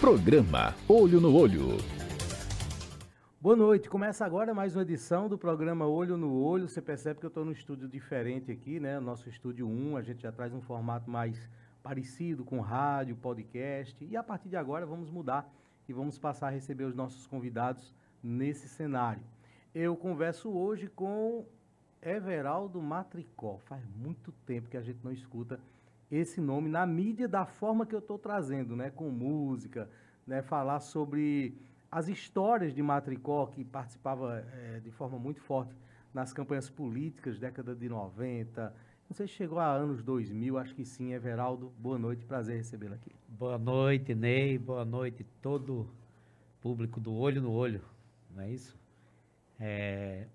Programa Olho no Olho. Boa noite. Começa agora mais uma edição do programa Olho no Olho. Você percebe que eu estou num estúdio diferente aqui, né? Nosso estúdio 1, a gente já traz um formato mais parecido com rádio, podcast. E a partir de agora vamos mudar e vamos passar a receber os nossos convidados nesse cenário. Eu converso hoje com Everaldo Matricó. Faz muito tempo que a gente não escuta esse nome na mídia da forma que eu estou trazendo, né? Com música, né? Falar sobre as histórias de Matricó, que participava é, de forma muito forte nas campanhas políticas, década de 90. Não sei se chegou a anos 2000, acho que sim. Everaldo, boa noite, prazer recebê-lo aqui. Boa noite, Ney, boa noite todo público do Olho no Olho, não é isso? É,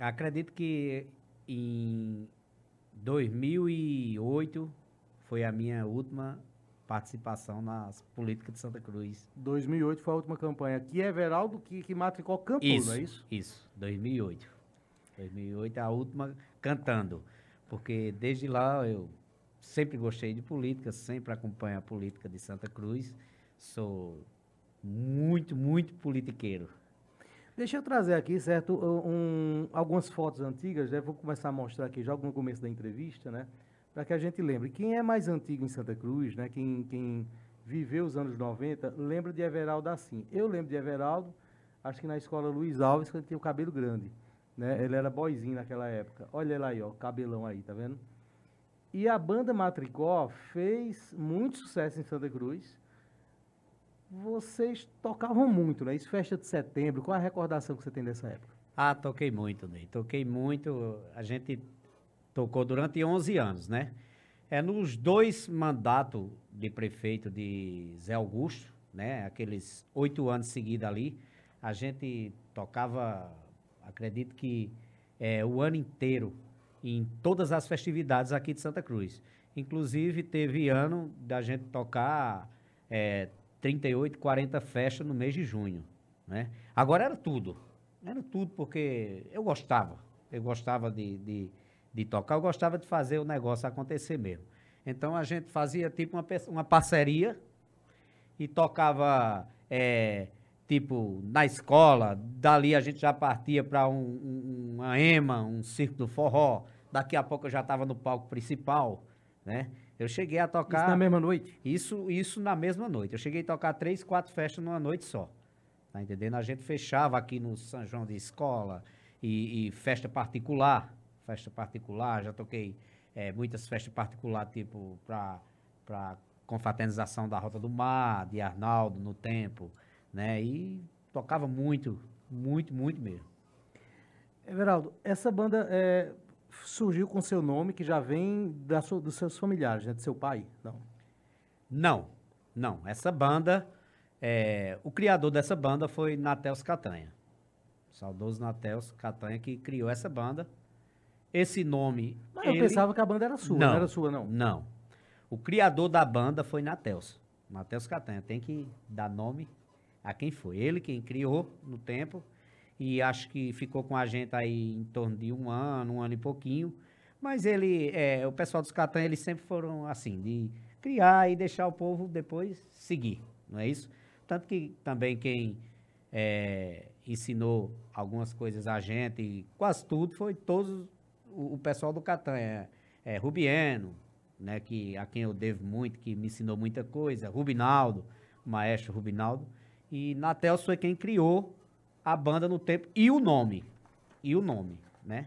acredito que em 2008 foi a minha última participação nas políticas de Santa Cruz. 2008 foi a última campanha. Que é Everaldo que, que Matricó cantou, isso, não é isso? Isso, 2008. 2008 é a última cantando. Porque desde lá eu sempre gostei de política, sempre acompanho a política de Santa Cruz. Sou muito, muito politiqueiro. Deixa eu trazer aqui, certo, um, algumas fotos antigas, né? Vou começar a mostrar aqui já no começo da entrevista, né? Para que a gente lembre. Quem é mais antigo em Santa Cruz, né, quem, quem viveu os anos 90, lembra de Everaldo assim. Eu lembro de Everaldo, acho que na escola Luiz Alves, quando tinha o cabelo grande. Né? Ele era boizinho naquela época. Olha ele aí, ó, cabelão aí, tá vendo? E a banda Matricó fez muito sucesso em Santa Cruz. Vocês tocavam muito, né? Isso festa de setembro. Qual a recordação que você tem dessa época? Ah, toquei muito, Ney. Toquei muito. A gente tocou durante 11 anos, né? É nos dois mandatos de prefeito de Zé Augusto, né? Aqueles oito anos seguidos ali, a gente tocava, acredito que é, o ano inteiro em todas as festividades aqui de Santa Cruz. Inclusive, teve ano da gente tocar é, 38, 40 festas no mês de junho, né? Agora era tudo, era tudo porque eu gostava, eu gostava de, de de tocar, eu gostava de fazer o negócio acontecer mesmo. Então a gente fazia tipo uma, uma parceria e tocava é, tipo na escola, dali a gente já partia para um, um, uma EMA, um circo do forró, daqui a pouco eu já estava no palco principal, né? Eu cheguei a tocar... Isso na mesma noite? Isso, isso na mesma noite. Eu cheguei a tocar três, quatro festas numa noite só. Tá entendendo? A gente fechava aqui no São João de Escola e, e festa particular, festa particular, já toquei é, muitas festas particulares, tipo, para confraternização da Rota do Mar, de Arnaldo, no tempo, né? E tocava muito, muito, muito mesmo. Everaldo, essa banda é, surgiu com seu nome, que já vem da sua, dos seus familiares, né? De seu pai? Não. Não, não. Essa banda, é, o criador dessa banda foi Nateus Catanha. saudoso Nateus Catanha que criou essa banda esse nome. Mas ele... eu pensava que a banda era sua, não, não era sua, não. Não. O criador da banda foi Nateus. Nateus Catanha. Tem que dar nome a quem foi. Ele quem criou no tempo. E acho que ficou com a gente aí em torno de um ano, um ano e pouquinho. Mas ele, é, o pessoal dos Catanha, eles sempre foram assim, de criar e deixar o povo depois seguir, não é isso? Tanto que também quem é, ensinou algumas coisas a gente, quase tudo, foi todos o, pessoal do Catanha, é, é, Rubieno, né, que, a quem eu devo muito, que me ensinou muita coisa, Rubinaldo, maestro Rubinaldo, e Natel foi quem criou a banda no tempo, e o nome, e o nome, né.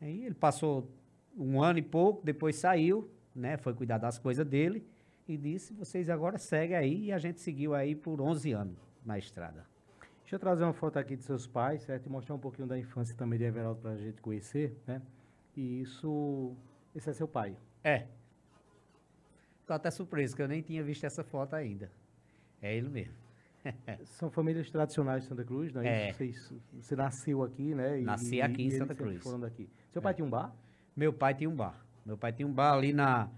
Aí ele passou um ano e pouco, depois saiu, né, foi cuidar das coisas dele, e disse, vocês agora seguem aí, e a gente seguiu aí por 11 anos na estrada. Deixa eu trazer uma foto aqui de seus pais, certo? E mostrar um pouquinho da infância também de Everaldo para a gente conhecer, né? E isso, esse é seu pai. É. Estou até surpreso, que eu nem tinha visto essa foto ainda. É ele mesmo. São famílias tradicionais de Santa Cruz, né? É. Você, você nasceu aqui, né? E, Nasci aqui e, em Santa Cruz. Foram daqui. Seu pai é. tinha um bar? Meu pai tinha um bar. Meu pai tinha um bar ali na,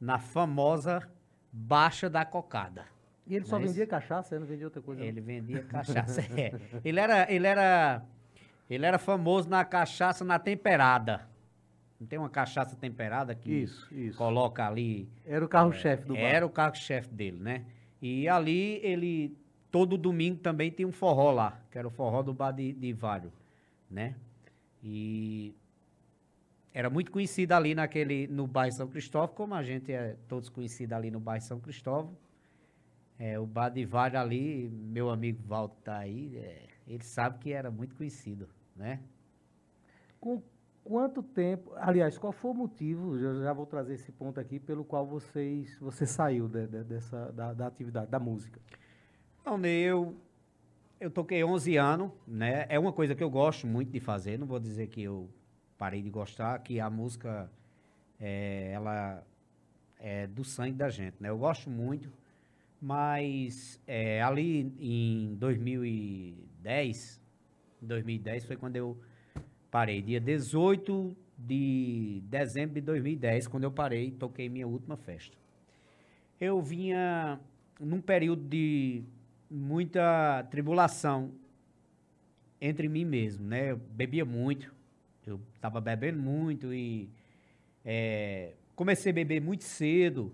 na famosa Baixa da Cocada. E ele só vendia cachaça, ele não vendia outra coisa? Ele não. vendia cachaça, é. Ele era, ele era, ele era famoso na cachaça na temperada. Não tem uma cachaça temperada que isso, isso. coloca ali... Era o carro-chefe é, do bar. Era o carro-chefe dele, né? E ali ele, todo domingo também tem um forró lá, que era o forró do bar de, de Vário, né? E era muito conhecido ali naquele, no bairro São Cristóvão, como a gente é todos conhecidos ali no bairro São Cristóvão. É, o bar de Vário ali, meu amigo Valdo tá aí, é, ele sabe que era muito conhecido, né? Com quanto tempo, aliás, qual foi o motivo, eu já vou trazer esse ponto aqui, pelo qual vocês, você saiu de, de, dessa, da, da, atividade, da música? Não, eu, eu toquei 11 anos, né? É uma coisa que eu gosto muito de fazer, não vou dizer que eu parei de gostar, que a música, é, ela é do sangue da gente, né? Eu gosto muito, mas é, ali em 2010, 2010 foi quando eu Parei dia 18 de dezembro de 2010, quando eu parei, toquei minha última festa. Eu vinha num período de muita tribulação entre mim mesmo, né? Eu bebia muito, eu estava bebendo muito e é, comecei a beber muito cedo.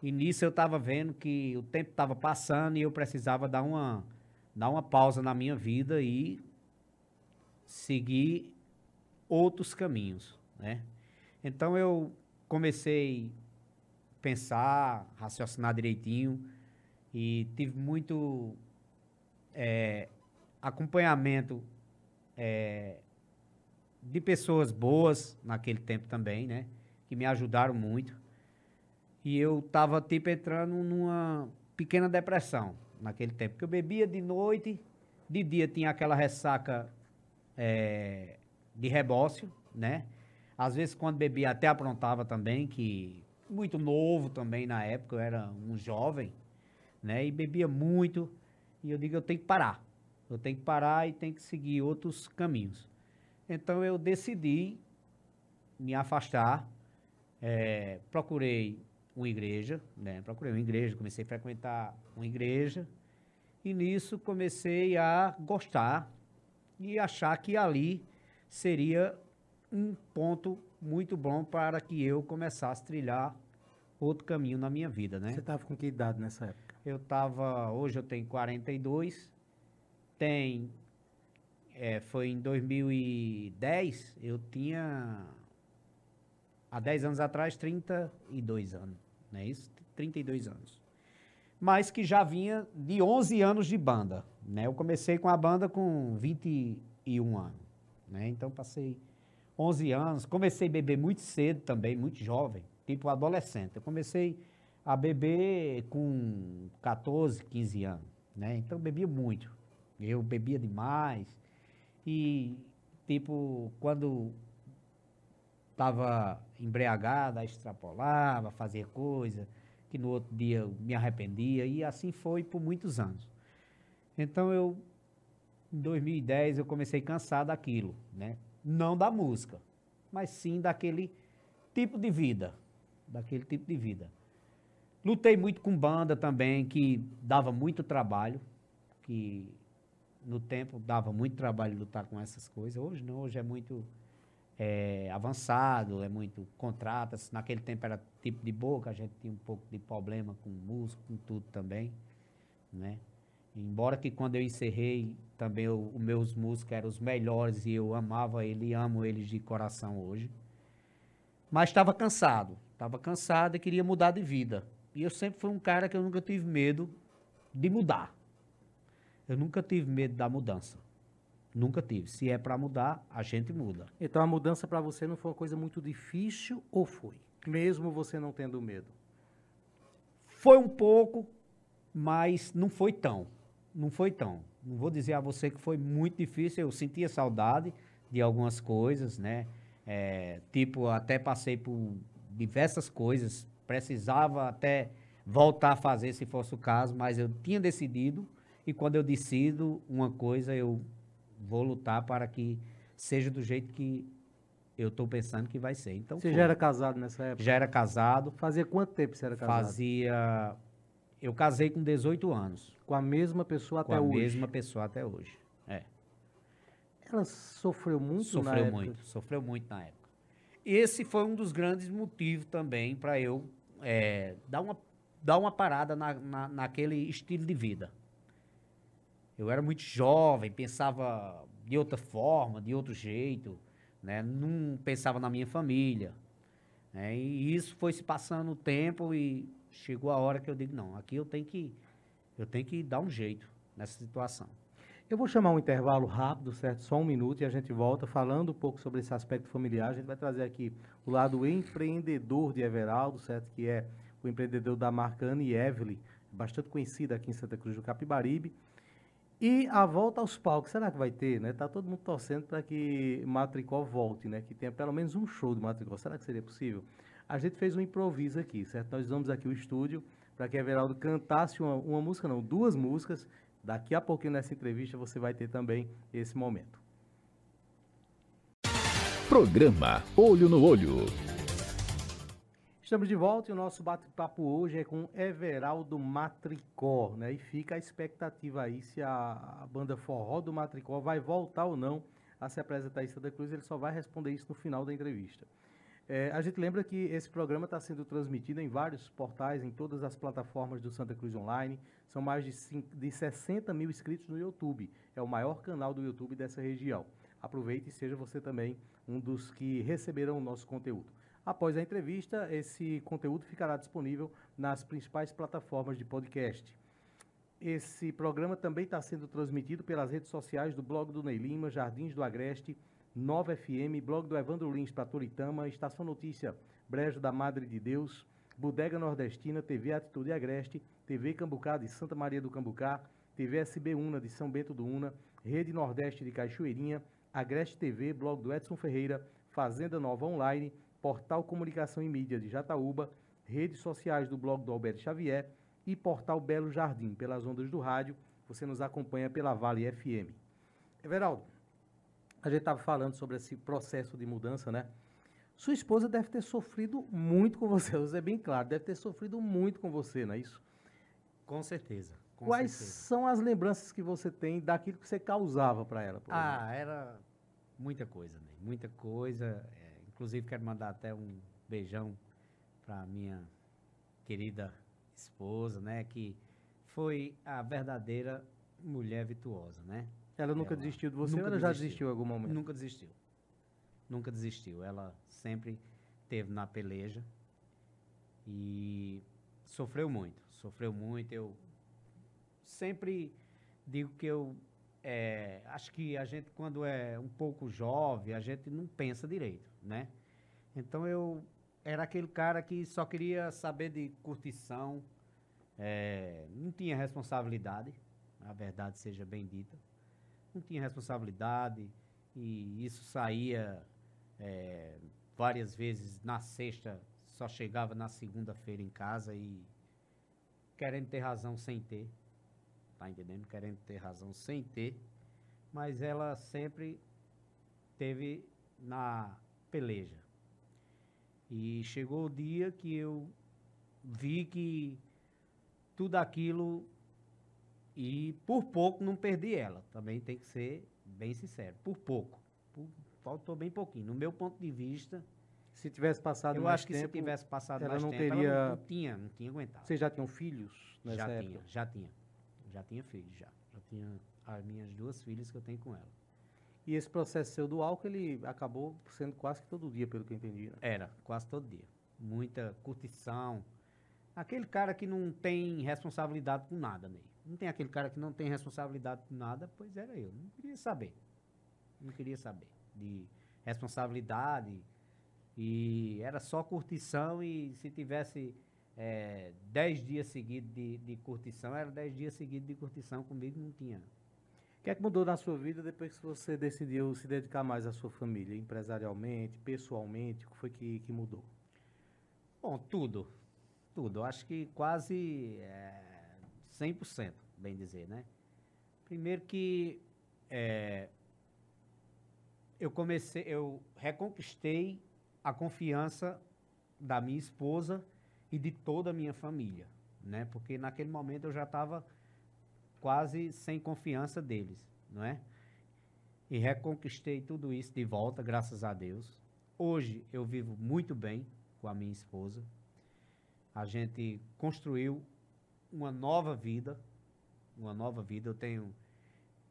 E nisso eu estava vendo que o tempo estava passando e eu precisava dar uma, dar uma pausa na minha vida e seguir outros caminhos, né? Então eu comecei a pensar, raciocinar direitinho e tive muito é, acompanhamento é, de pessoas boas naquele tempo também, né? Que me ajudaram muito. E eu estava tipo entrando numa pequena depressão naquele tempo, porque eu bebia de noite, de dia tinha aquela ressaca é, de rebócio, né? Às vezes, quando bebia, até aprontava também, que muito novo também na época, eu era um jovem, né? E bebia muito. E eu digo, eu tenho que parar. Eu tenho que parar e tenho que seguir outros caminhos. Então, eu decidi me afastar. É, procurei uma igreja, né? Procurei uma igreja, comecei a frequentar uma igreja. E nisso comecei a gostar e achar que ali seria um ponto muito bom para que eu começasse a trilhar outro caminho na minha vida, né? Você estava com que idade nessa época? Eu estava, hoje eu tenho 42, tem, é, foi em 2010, eu tinha, há 10 anos atrás, 32 anos, não é isso? 32 anos. Mas que já vinha de 11 anos de banda, né? Eu comecei com a banda com 21 anos. Né? Então passei 11 anos, comecei a beber muito cedo também, muito jovem, tipo adolescente. Eu comecei a beber com 14, 15 anos, né? Então bebia muito. Eu bebia demais e tipo quando estava embriagada, extrapolava, fazia coisa que no outro dia eu me arrependia e assim foi por muitos anos. Então eu em 2010 eu comecei a cansar daquilo, né? Não da música, mas sim daquele tipo de vida, daquele tipo de vida. Lutei muito com banda também, que dava muito trabalho, que no tempo dava muito trabalho lutar com essas coisas. Hoje não, hoje é muito é, avançado, é muito contratas. Naquele tempo era tipo de boca, a gente tinha um pouco de problema com música, com tudo também, né? Embora que quando eu encerrei, também os meus músicos eram os melhores e eu amava ele e amo eles de coração hoje. Mas estava cansado, estava cansado e queria mudar de vida. E eu sempre fui um cara que eu nunca tive medo de mudar. Eu nunca tive medo da mudança. Nunca tive. Se é para mudar, a gente muda. Então a mudança para você não foi uma coisa muito difícil ou foi? Mesmo você não tendo medo? Foi um pouco, mas não foi tão não foi tão. Não vou dizer a você que foi muito difícil, eu sentia saudade de algumas coisas, né? É, tipo, até passei por diversas coisas, precisava até voltar a fazer se fosse o caso, mas eu tinha decidido e quando eu decido uma coisa, eu vou lutar para que seja do jeito que eu estou pensando que vai ser. Então, você foi. já era casado nessa época? Já era casado. Fazia quanto tempo você era casado? Fazia eu casei com 18 anos. Com a mesma pessoa até hoje? Com a mesma pessoa até hoje, é. Ela sofreu muito sofreu na época? Sofreu muito, sofreu muito na época. Esse foi um dos grandes motivos também para eu é, dar uma dar uma parada na, na, naquele estilo de vida. Eu era muito jovem, pensava de outra forma, de outro jeito, né? Não pensava na minha família. Né? E isso foi se passando o tempo e chegou a hora que eu digo, não, aqui eu tenho que, eu tenho que dar um jeito nessa situação. Eu vou chamar um intervalo rápido, certo? Só um minuto e a gente volta falando um pouco sobre esse aspecto familiar. A gente vai trazer aqui o lado empreendedor de Everaldo, certo? Que é o empreendedor da marca Anne Evelyn, bastante conhecida aqui em Santa Cruz do Capibaribe. E a volta aos palcos, será que vai ter, né? Tá todo mundo torcendo para que Matricó volte, né? Que tenha pelo menos um show de Matricó. Será que seria possível? A gente fez um improviso aqui, certo? Nós usamos aqui o estúdio para que Everaldo cantasse uma, uma música, não, duas músicas Daqui a pouquinho nessa entrevista você vai ter também esse momento. Programa Olho no Olho. Estamos de volta e o nosso bate-papo hoje é com Everaldo Matricó, né? E fica a expectativa aí se a, banda Forró do Matricó vai voltar ou não a se apresentar em Santa Cruz. Ele só vai responder isso no final da entrevista. É, a gente lembra que esse programa está sendo transmitido em vários portais, em todas as plataformas do Santa Cruz Online. São mais de, 5, de 60 mil inscritos no YouTube. É o maior canal do YouTube dessa região. Aproveite e seja você também um dos que receberão o nosso conteúdo. Após a entrevista, esse conteúdo ficará disponível nas principais plataformas de podcast. Esse programa também está sendo transmitido pelas redes sociais do blog do Ney Lima, Jardins do Agreste, Nova FM, blog do Evandro Lins para Toritama, Estação Notícia, Brejo da Madre de Deus, Bodega Nordestina, TV Atitude Agreste, TV Cambucá de Santa Maria do Cambucá, TV SB Una de São Bento do Una, Rede Nordeste de Cachoeirinha, Agreste TV, blog do Edson Ferreira, Fazenda Nova Online, Portal Comunicação e Mídia de Jataúba, redes sociais do blog do Alberto Xavier e Portal Belo Jardim, pelas ondas do rádio. Você nos acompanha pela Vale FM. Everaldo, a gente estava falando sobre esse processo de mudança, né? Sua esposa deve ter sofrido muito com você, você é bem claro, deve ter sofrido muito com você, não é isso? Com certeza. Com Quais certeza. são as lembranças que você tem daquilo que você causava para ela? Ah, era muita coisa, né? Muita coisa. É, inclusive, quero mandar até um beijão para minha querida esposa, né? Que foi a verdadeira mulher virtuosa, né? Ela nunca ela desistiu de você ou ela já desistiu em algum momento? Nunca desistiu. Nunca desistiu. Ela sempre teve na peleja e sofreu muito. Sofreu muito. Eu sempre digo que eu é, acho que a gente, quando é um pouco jovem, a gente não pensa direito, né? Então eu era aquele cara que só queria saber de curtição, é, não tinha responsabilidade, a verdade seja bem dita não tinha responsabilidade e isso saía é, várias vezes na sexta, só chegava na segunda-feira em casa e querendo ter razão sem ter, tá entendendo? Querendo ter razão sem ter, mas ela sempre teve na peleja. E chegou o dia que eu vi que tudo aquilo e por pouco não perdi ela. Também tem que ser bem sincero. Por pouco. Por, faltou bem pouquinho. No meu ponto de vista. Se tivesse passado eu mais acho que tempo, se tivesse passado ela mais não tempo, teria... ela não, não, tinha, não tinha aguentado. Vocês já tinham filhos nessa já época? tinha, já tinha. Já tinha filhos, já. Já tinha as minhas duas filhas que eu tenho com ela. E esse processo seu do álcool, ele acabou sendo quase que todo dia, pelo que eu entendi, né? Era, quase todo dia. Muita curtição. Aquele cara que não tem responsabilidade com nada, Ney. Não tem aquele cara que não tem responsabilidade por nada, pois era eu. Não queria saber. Não queria saber de responsabilidade. E era só curtição e se tivesse é, dez dias seguidos de, de curtição, era dez dias seguidos de curtição comigo, não tinha. O que é que mudou na sua vida depois que você decidiu se dedicar mais à sua família, empresarialmente, pessoalmente? O que foi que, que mudou? Bom, tudo. Tudo. Acho que quase é, 100%, bem dizer, né? Primeiro que é, eu comecei, eu reconquistei a confiança da minha esposa e de toda a minha família, né? Porque naquele momento eu já estava quase sem confiança deles, não é? E reconquistei tudo isso de volta, graças a Deus. Hoje eu vivo muito bem com a minha esposa. a gente construiu uma nova vida, uma nova vida. Eu tenho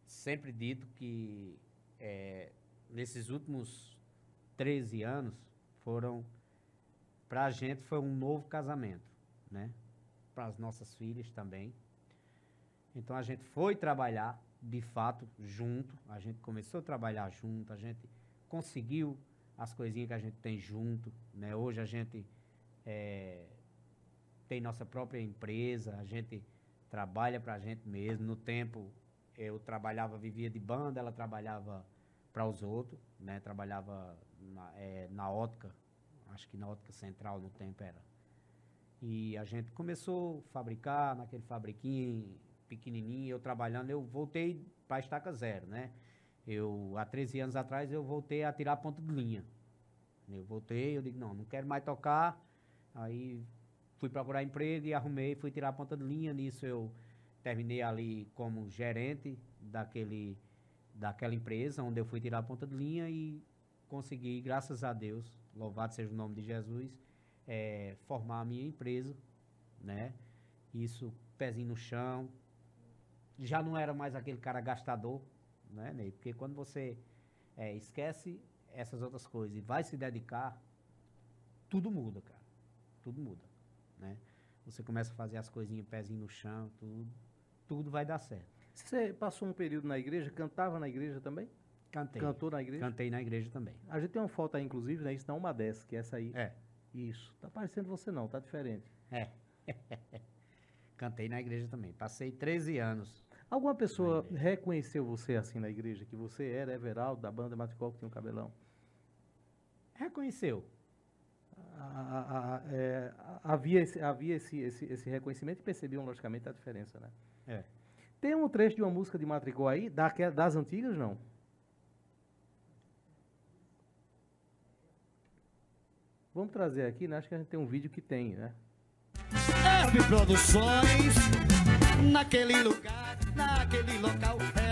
sempre dito que é, nesses últimos 13 anos foram, para a gente, foi um novo casamento, né? Para as nossas filhas também. Então a gente foi trabalhar, de fato, junto. A gente começou a trabalhar junto, a gente conseguiu as coisinhas que a gente tem junto, né? Hoje a gente é, tem nossa própria empresa, a gente trabalha para a gente mesmo. No tempo eu trabalhava, vivia de banda, ela trabalhava para os outros, né? Trabalhava na, é, na ótica, acho que na ótica central no tempo era. E a gente começou a fabricar naquele fabriquinho pequenininho, eu trabalhando, eu voltei para a estaca zero, né? Eu, há 13 anos atrás, eu voltei a tirar ponto de linha. Eu voltei, eu digo, não, não quero mais tocar. Aí fui procurar emprego e arrumei, fui tirar a ponta de linha. Nisso eu terminei ali como gerente daquele, daquela empresa, onde eu fui tirar a ponta de linha e consegui, graças a Deus, louvado seja o nome de Jesus, é, formar a minha empresa, né? Isso, pezinho no chão. Já não era mais aquele cara gastador, né, Ney? Porque quando você é, esquece essas outras coisas e vai se dedicar, tudo muda, cara. Tudo muda, né? Você começa a fazer as coisinhas, pezinho no chão, tudo tudo vai dar certo. Você passou um período na igreja, cantava na igreja também? Cantei. Cantou na igreja? Cantei na igreja também. A gente tem uma foto aí, inclusive, né? Isso não é uma dessas, que é essa aí. É. Isso. Tá parecendo você não, tá diferente. É. Cantei na igreja também. Passei 13 anos. Alguma pessoa reconheceu você assim na igreja, que você era Everaldo, da banda Matricol, que tinha um cabelão? Reconheceu. A- a- a- é, havia esse, havia esse, esse, esse reconhecimento e percebiam, logicamente, a diferença, né? É. Tem um trecho de uma música de Matricol aí, daque- das antigas, não? Vamos trazer aqui, né? Acho que a gente tem um vídeo que tem, né? Herb Produções, naquele lugar, naquele local, era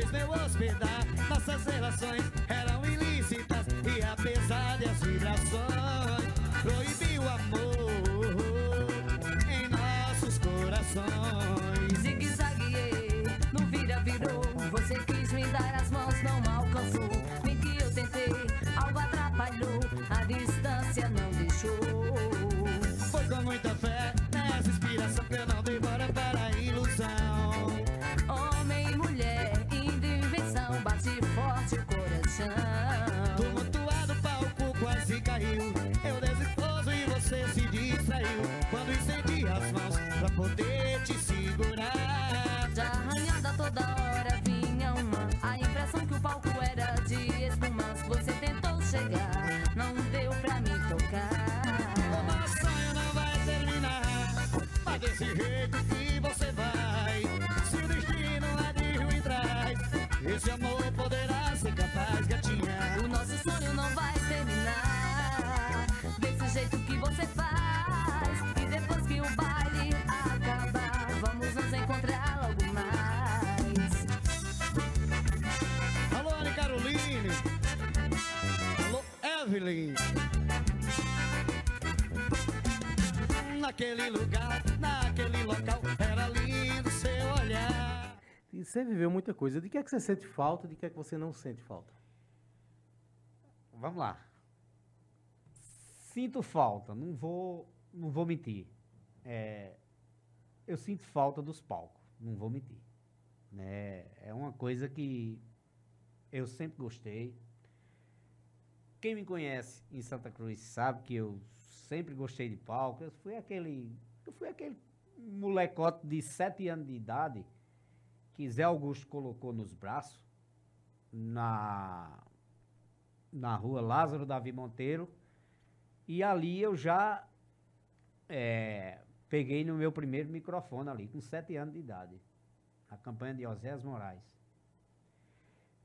fez meu hospedar. Nossas relações eram ilícitas e apesar de as vibrações, proibiu o amor em nossos corações. Naquele lugar, naquele local, era lindo seu olhar. E você viveu muita coisa. De que é que você sente falta, de que é que você não sente falta? Vamos lá. Sinto falta, não vou, não vou mentir. É, eu sinto falta dos palcos, não vou mentir. Né? É uma coisa que eu sempre gostei. Quem me conhece em Santa Cruz sabe que eu sempre gostei de palco. Eu fui aquele, eu fui aquele molecote de sete anos de idade que Zé Augusto colocou nos braços na na rua Lázaro Davi Monteiro. E ali eu já é, peguei no meu primeiro microfone ali, com sete anos de idade. A campanha de Osés Moraes.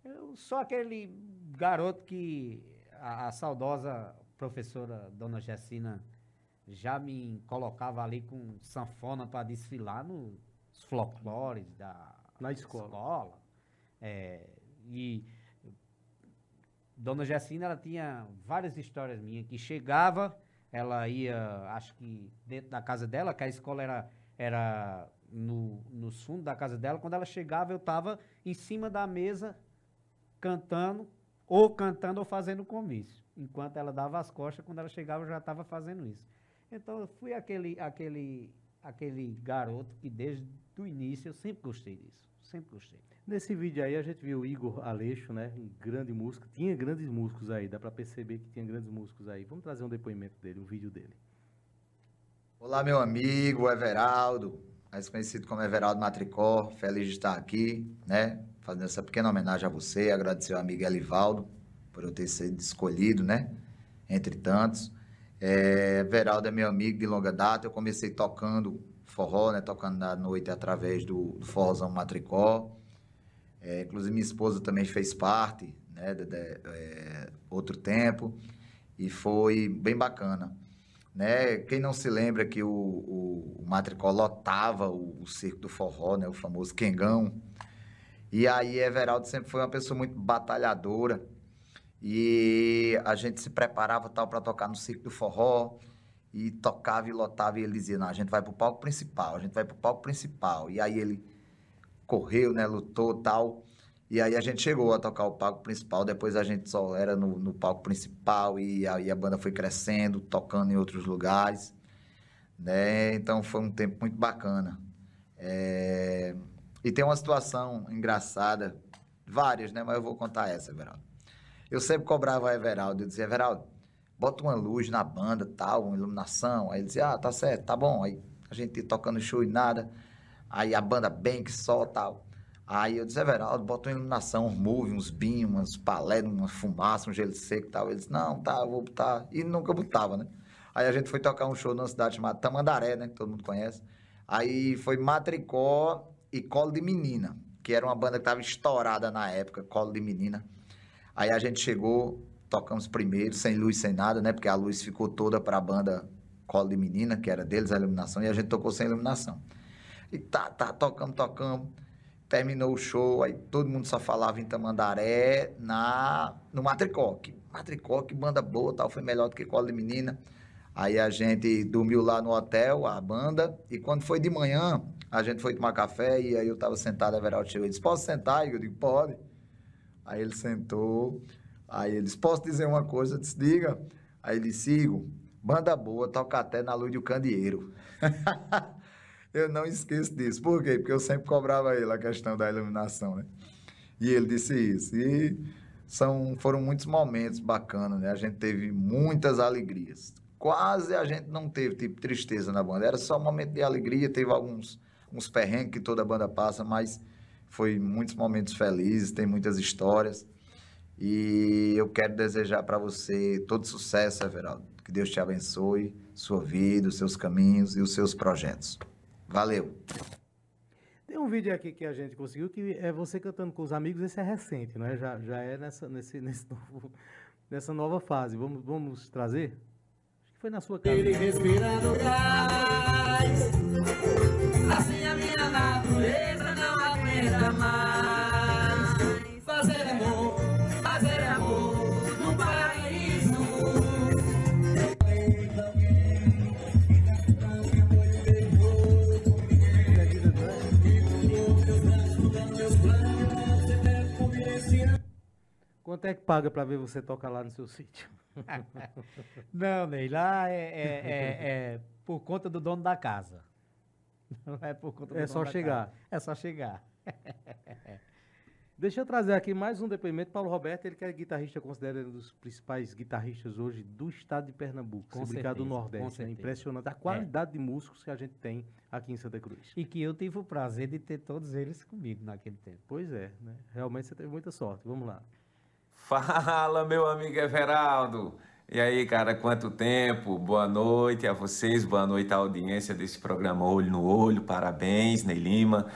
Eu sou aquele garoto que a, a saudosa professora Dona Gessina já me colocava ali com sanfona para desfilar no os folclores da Na escola. escola. É, e Dona Jacina, ela tinha várias histórias minhas, que chegava, ela ia, acho que dentro da casa dela, que a escola era, era no, nos fundos da casa dela, quando ela chegava, eu estava em cima da mesa, cantando, ou cantando ou fazendo comício. Enquanto ela dava as costas, quando ela chegava, eu já estava fazendo isso. Então, eu fui aquele, aquele, aquele garoto que desde o início eu sempre gostei disso. Sempre gostei. Nesse vídeo aí a gente viu o Igor Aleixo, né? Um grande músico. Tinha grandes músicos aí, dá pra perceber que tinha grandes músicos aí. Vamos trazer um depoimento dele, um vídeo dele. Olá, meu amigo Everaldo, mais conhecido como Everaldo Matricó. Feliz de estar aqui, né? Fazendo essa pequena homenagem a você, agradecer ao amigo Elivaldo por eu ter sido escolhido, né? Entre tantos. É, Everaldo é meu amigo de longa data. Eu comecei tocando forró, né? Tocando na noite através do, do Forrozão Matricó. É, inclusive, minha esposa também fez parte, né? De, de- é, outro tempo. E foi bem bacana né? Quem não se lembra que o, o, o Matricó lotava o, o circo do forró, né? O famoso Quengão. E aí Everaldo sempre foi uma pessoa muito batalhadora e a gente se preparava tal para tocar no circo do forró e tocava e lotava e ele dizia, não, a gente vai pro palco principal, a gente vai pro palco principal. E aí ele correu, né? Lutou tal. E aí a gente chegou a tocar o palco principal, depois a gente só era no, no palco principal e aí a banda foi crescendo, tocando em outros lugares, né? Então foi um tempo muito bacana. É, E tem uma situação engraçada, várias, né? Mas eu vou contar essa, Everaldo. Eu sempre cobrava o Everaldo, eu dizia, Everaldo, bota uma luz na banda, tal, uma iluminação. Aí ele dizia, ah, tá certo, tá bom. Aí a gente tocando show e nada. Aí a banda bem que só, tal. Aí eu disse, Everaldo, bota uma iluminação, uns move, uns binhos, umas palé, uma fumaça, um gelo seco e tal. Ele disse, não, tá, eu vou botar. E nunca botava, né? Aí a gente foi tocar um show numa cidade chamada Tamandaré, né? Que todo mundo conhece. Aí foi Matricó e Colo de Menina, que era uma banda que tava estourada na época, Colo de Menina. Aí a gente chegou, tocamos primeiro, sem luz, sem nada, né? Porque a luz ficou toda pra banda Colo de Menina, que era deles a iluminação, e a gente tocou sem iluminação. E tá, tá, tocamos, tocamos. Terminou o show, aí todo mundo só falava em Tamandaré na, no Matricó. Que Matricó, que banda boa, tal, foi melhor do que Colo de Menina. Aí a gente dormiu lá no hotel, a banda, e quando foi de manhã, a gente foi tomar café, e aí eu tava sentado, a Everaldo chegou e disse, posso sentar? E eu digo, pode. Aí ele sentou, aí ele disse, posso dizer uma coisa? Eu disse, diga. Aí ele disse, sigo, banda boa, toca até na luz do candeeiro. eu não esqueço disso. Por quê? Porque eu sempre cobrava ele a questão da iluminação, né? E ele disse isso. E são, foram muitos momentos bacanas, né? A gente teve muitas alegrias. Quase a gente não teve, tipo, tristeza na banda. Era só um momento de alegria, teve alguns uns perrengues que toda banda passa, mas foi muitos momentos felizes, tem muitas histórias. E eu quero desejar para você todo sucesso, Everaldo. Que Deus te abençoe, sua vida, os seus caminhos e os seus projetos. Valeu! Tem um vídeo aqui que a gente conseguiu que é você cantando com os amigos, esse é recente, não é? Já, já é nessa, nesse, nesse novo- nessa nova fase. Vamos, vamos trazer? Acho que foi na sua casa. Ele respirando gás. Assim a minha natureza aguenta mais. Fazer amor, fazer amor no paraíso. Quanto é que paga para ver você tocar lá no seu sítio? Não, Ney, lá é, é- é- é por conta do dono da casa. Não é por conta do É dono só chegar. casa. É só chegar. Deixa eu trazer aqui mais um depoimento. Paulo Roberto, ele que é guitarrista, considerado um dos principais guitarristas hoje do estado de Pernambuco, Com se do Nordeste. É impressionante a qualidade de músicos que a gente tem aqui em Santa Cruz. E que eu tive o prazer de ter todos eles comigo naquele tempo. Pois é, né? Realmente você teve muita sorte. Vamos lá. Fala, meu amigo Everaldo. E aí, cara, quanto tempo? Boa noite a vocês, boa noite à audiência desse programa Olho no Olho. Parabéns, Ney Lima.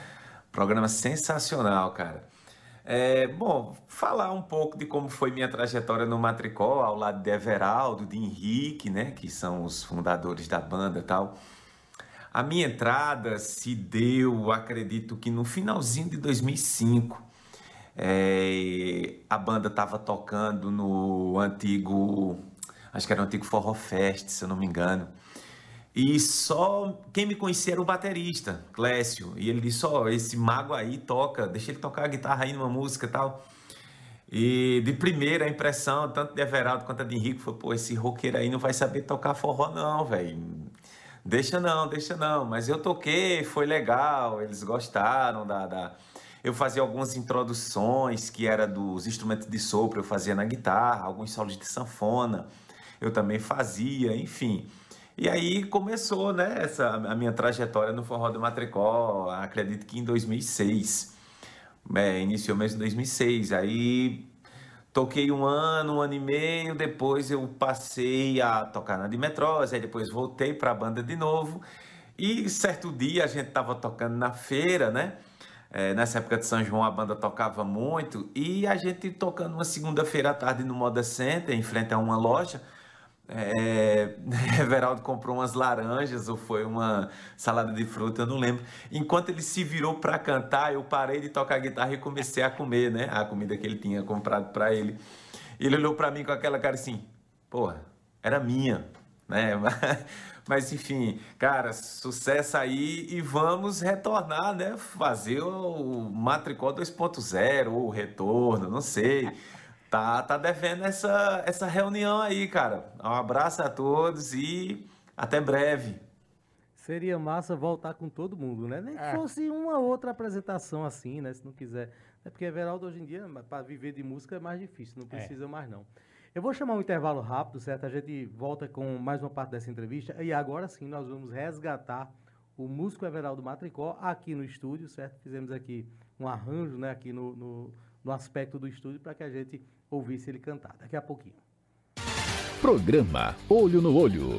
Programa sensacional, cara. É, bom, falar um pouco de como foi minha trajetória no Matricó, ao lado de Everaldo, de Henrique, né, que são os fundadores da banda tal. A minha entrada se deu, acredito que no finalzinho de 2005. É, a banda estava tocando no antigo, acho que era o antigo Forró Fest, se eu não me engano. E só quem me conhecia era o baterista, Clécio. E ele disse: Ó, oh, esse mago aí toca, deixa ele tocar a guitarra aí numa música e tal. E de primeira impressão, tanto de Everaldo quanto de Henrique, foi: pô, esse roqueiro aí não vai saber tocar forró, não, velho. Deixa não, deixa não. Mas eu toquei, foi legal, eles gostaram da. da... Eu fazia algumas introduções que era dos instrumentos de sopro, eu fazia na guitarra, alguns solos de sanfona, eu também fazia, enfim. E aí começou, né, essa, a minha trajetória no Forró do Matricó, acredito que em 2006. É, iniciou mesmo em 2006. Aí toquei um ano, um ano e meio, depois eu passei a tocar na Dimetrose, aí depois voltei para a banda de novo. E certo dia a gente estava tocando na feira, né? É, nessa época de São João a banda tocava muito e a gente tocando uma segunda-feira à tarde no Moda Center, em frente a uma loja. É, Everaldo comprou umas laranjas ou foi uma salada de fruta, eu não lembro. Enquanto ele se virou para cantar, eu parei de tocar guitarra e comecei a comer, né? A comida que ele tinha comprado para ele. Ele olhou para mim com aquela cara assim: porra, era minha, né? Mas enfim, cara, sucesso aí e vamos retornar, né? Fazer o Matricó 2.0 ou o retorno, não sei. Tá, tá devendo essa, essa reunião aí, cara. Um abraço a todos e até breve. Seria massa voltar com todo mundo, né? Nem que É. fosse uma outra apresentação assim, né? Se não quiser. É porque Everaldo hoje em dia, para viver de música é mais difícil, não precisa mais não. Eu vou chamar um intervalo rápido, certo? A gente volta com mais uma parte dessa entrevista. E agora sim nós vamos resgatar o músico Everaldo Matricó aqui no estúdio, certo? Fizemos aqui um arranjo, né? Aqui no, no, no aspecto do estúdio para que a gente ouvisse ele cantar. Daqui a pouquinho. Programa Olho no Olho.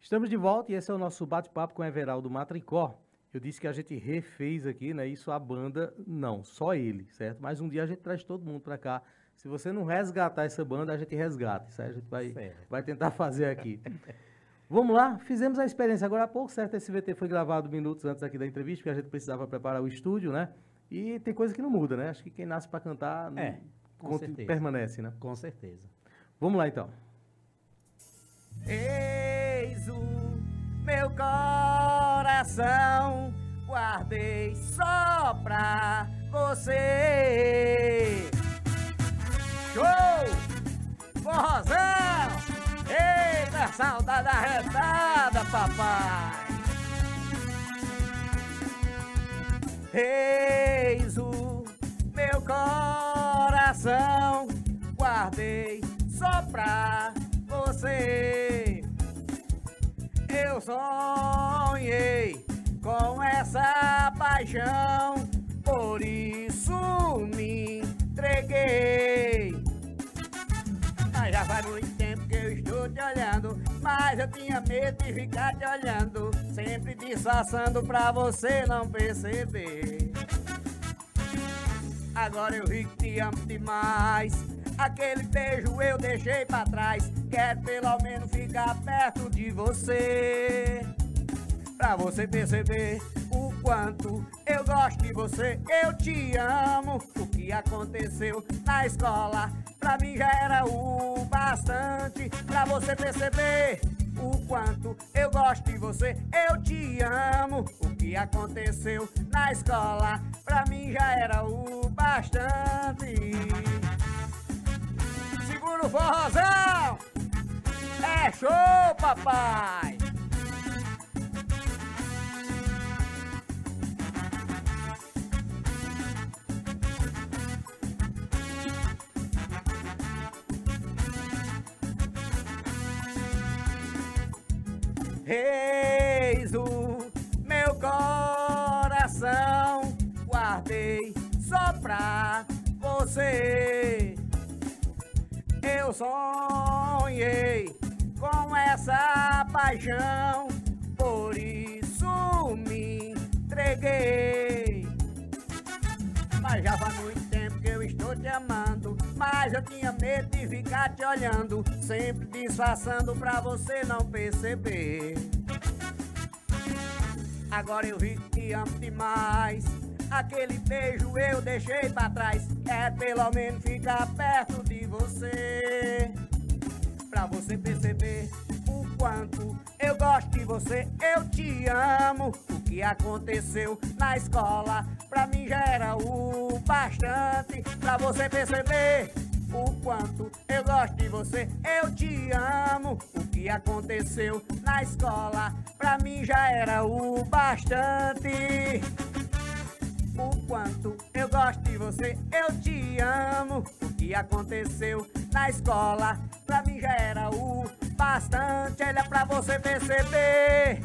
Estamos de volta e esse é o nosso bate-papo com Everaldo Matricó. Eu disse que a gente refez aqui, né? Isso a banda, não, só ele, certo? Mas um dia a gente traz todo mundo para cá. Se você não resgatar essa banda, a gente resgata. Isso aí a gente vai, Certo. vai tentar fazer aqui. Vamos lá, fizemos a experiência agora há pouco, certo? Esse VT foi gravado minutos antes aqui da entrevista, porque a gente precisava preparar o estúdio, né? E tem coisa que não muda, né? Acho que quem nasce para cantar É, com conti- certeza. permanece, né? Com certeza. Vamos lá então. Eis o meu coração, guardei só pra você. Show! Forrozão! Eita, saudade arretada, papai! Eis o meu coração, guardei só pra você. Eu sonhei com essa paixão, por isso me entreguei. Mas já faz muito tempo que eu estou te olhando, mas eu tinha medo de ficar te olhando, sempre disfarçando pra você não perceber. Agora eu vi que te amo demais. Aquele beijo eu deixei pra trás. Quero pelo menos ficar perto de você. Pra você perceber quanto eu gosto de você. Eu te amo. O que aconteceu na escola pra mim já era o bastante. Pra você perceber o quanto eu gosto de você. Eu te amo. O que aconteceu na escola pra mim já era o bastante. Segura o forrozão! É show, papai! Eis o meu coração, guardei só pra você. Eu sonhei com essa paixão, por isso me entreguei. Mas já faz muito tempo que eu estou te amando. Mas eu tinha medo de ficar te olhando, sempre disfarçando pra você não perceber. Agora eu vi que te amo demais. Aquele beijo eu deixei pra trás. É pelo menos ficar perto de você. Pra você perceber o quanto eu gosto de você, eu te amo. Que aconteceu na escola, pra mim já era o bastante. Pra você perceber o quanto eu gosto de você, eu te amo. O que aconteceu na escola, pra mim já era o bastante. O quanto eu gosto de você, eu te amo. O que aconteceu na escola, pra mim já era o bastante. Olha pra você perceber.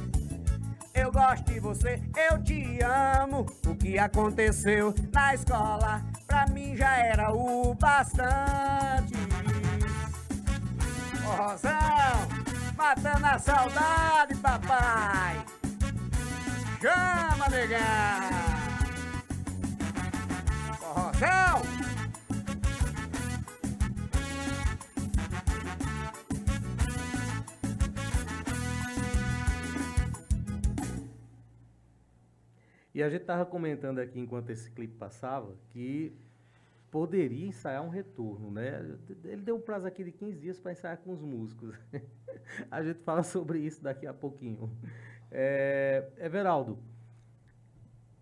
Eu gosto de você, eu te amo. O que aconteceu na escola, pra mim já era o bastante. Ô Rosão, matando a saudade, papai. Chama, negão. Ô Rosão. E a gente tava comentando aqui enquanto esse clipe passava que poderia ensaiar um retorno, né? Ele deu um prazo aqui de 15 dias para ensaiar com os músicos. a gente fala sobre isso daqui a pouquinho. É, Everaldo,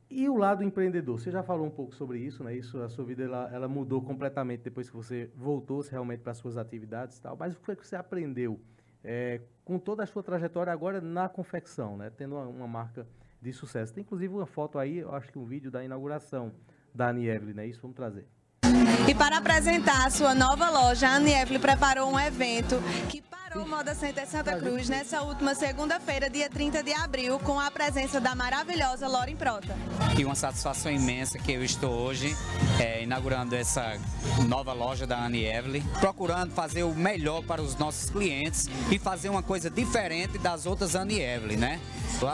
e o lado empreendedor? Você já falou um pouco sobre isso, né? Isso, a sua vida ela, ela mudou completamente depois que você voltou realmente para suas atividades e tal. Mas o que foi que você aprendeu é, com toda a sua trajetória agora na confecção, né? Tendo uma, uma marca de sucesso. Tem inclusive uma foto aí, acho que um vídeo da inauguração da Annie Evelyn, né? Isso vamos trazer. E para apresentar a sua nova loja, a Anne Evelyn preparou um evento que parou o Moda Center Santa Cruz nessa última segunda-feira, dia 30 de abril, com a presença da maravilhosa Loren Prota. E uma satisfação imensa que eu estou hoje é, inaugurando essa nova loja da Anne Evelyn, procurando fazer o melhor para os nossos clientes e fazer uma coisa diferente das outras Anne Evelyn, né?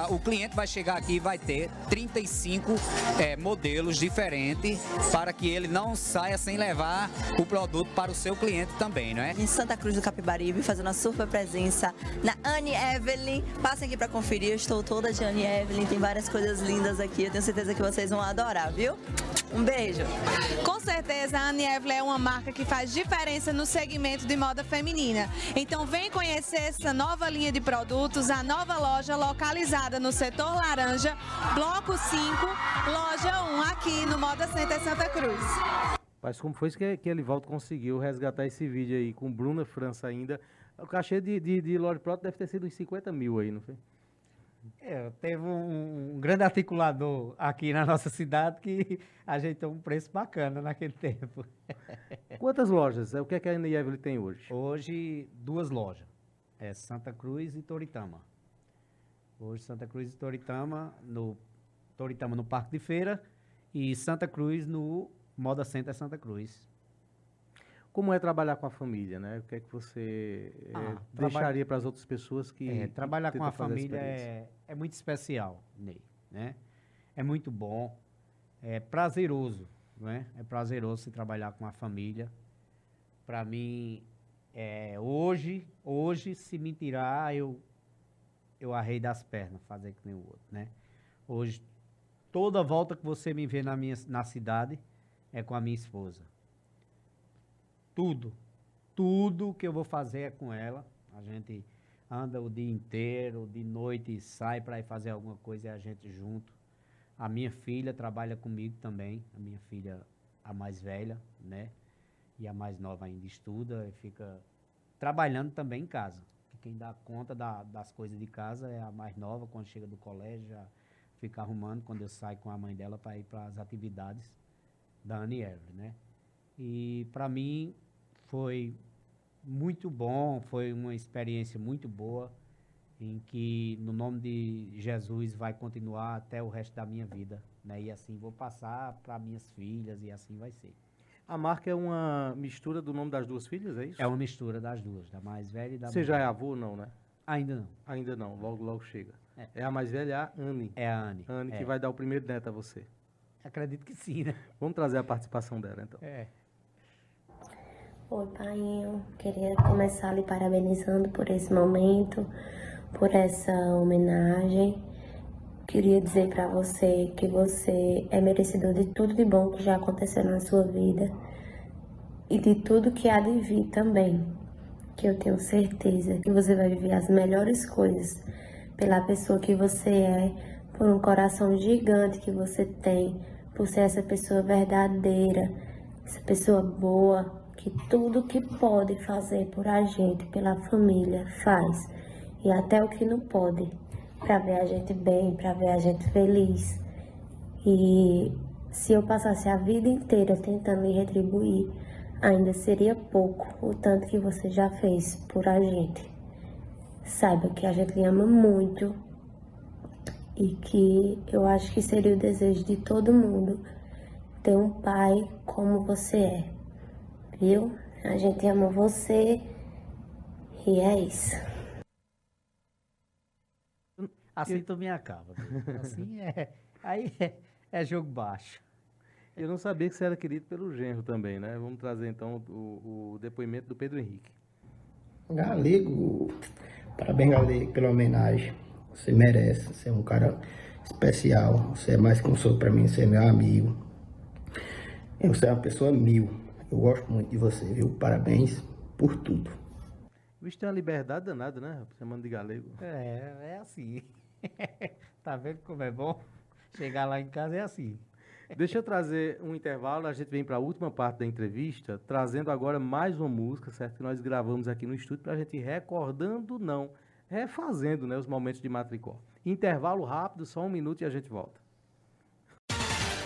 O cliente vai chegar aqui e vai ter 35 é, modelos diferentes para que ele não saia sem levar o produto para o seu cliente também, não é? em Santa Cruz do Capibaribe, fazendo a super presença na Anne Evelyn. Passem aqui para conferir, eu estou toda de Anne Evelyn, tem várias coisas lindas aqui, eu tenho certeza que vocês vão adorar, viu? Um beijo! Com certeza, a Anne Evelyn é uma marca que faz diferença no segmento de moda feminina. Então vem conhecer essa nova linha de produtos, a nova loja localizada no setor laranja, bloco 5, loja 1, aqui no Moda Center Santa Cruz. Mas como foi que, que Elivaldo conseguiu resgatar esse vídeo aí com Bruna França ainda? O cachê de, de, de Lore Proto deve ter sido uns 50 mil aí, não foi? É, teve um, um grande articulador aqui na nossa cidade que ajeitou um preço bacana naquele tempo. Quantas lojas? O que é que a Evelyn tem hoje? Hoje, duas lojas. É Santa Cruz e Toritama. Hoje, Santa Cruz e Toritama, no Toritama no Parque de Feira e Santa Cruz no Moda Center Santa Cruz. Como é trabalhar com a família, né? O que é que você eh, Ah, traba- deixaria para as outras pessoas que. É, trabalhar com a família é, é muito especial, Ney, né? É muito bom, é prazeroso, não é? É prazeroso se trabalhar com a família. Para mim, é, hoje, hoje, se me tirar, eu eu arrei das pernas, fazer que nem o outro, né? Hoje, toda volta que você me vê na minha na cidade é com a minha esposa. Tudo, tudo que eu vou fazer é com ela. A gente anda o dia inteiro, de noite sai para ir fazer alguma coisa e a gente junto. A minha filha trabalha comigo também, a minha filha a mais velha, né? E a mais nova ainda estuda e fica trabalhando também em casa. Que quem dá conta da- das coisas de casa é a mais nova, quando chega do colégio, já fica arrumando quando eu saio com a mãe dela para ir para as atividades da Anne Evelyn, né? E para mim foi muito bom, foi uma experiência muito boa, em que no nome de Jesus vai continuar até o resto da minha vida, né? E assim vou passar para minhas filhas e assim vai ser. A marca é uma mistura do nome das duas filhas, é isso? É uma mistura das duas, da mais velha e da Você mais já é avô, não, né? Ainda não. Ainda não, logo, logo chega. É. É, a mais velha, a Anne. É a Anne. Anne é. que vai dar o primeiro neto a você. Acredito que sim, né? Vamos trazer a participação dela, então. É. Oi, pai. Queria começar lhe parabenizando por esse momento, por essa homenagem. queria dizer pra você que você é merecedor de tudo de bom que já aconteceu na sua vida e de tudo que há de vir também. Que eu tenho certeza que você vai viver as melhores coisas pela pessoa que você é, por um coração gigante que você tem, por ser essa pessoa verdadeira, essa pessoa boa, que tudo que pode fazer por a gente, pela família, faz. E até o que não pode, para ver a gente bem, para ver a gente feliz. E se eu passasse a vida inteira tentando me retribuir, ainda seria pouco o tanto que você já fez por a gente. Saiba que a gente ama muito e que eu acho que seria o desejo de todo mundo ter um pai como você é. Viu? A gente ama você e é isso. Assim tu me acaba. Assim é. Aí é, é jogo baixo. Eu não sabia que você era querido pelo genro também, né? Vamos trazer então o, o depoimento do Pedro Henrique. Galego, parabéns Galego pela homenagem. Você merece, você é um cara especial. Você é mais que um sou pra mim, você é meu amigo. Você é uma pessoa mil. Eu gosto muito de você, viu? Parabéns por tudo. O bicho tem uma liberdade danada, né? Chamando de galego. É, é assim. tá vendo como é bom? Chegar lá em casa é assim. Deixa eu trazer um intervalo, a gente vem para a última parte da entrevista, trazendo agora mais uma música, certo? Que nós gravamos aqui no estúdio para a gente ir recordando, não, refazendo né, os momentos de Matricó. Intervalo rápido, só um minuto e a gente volta.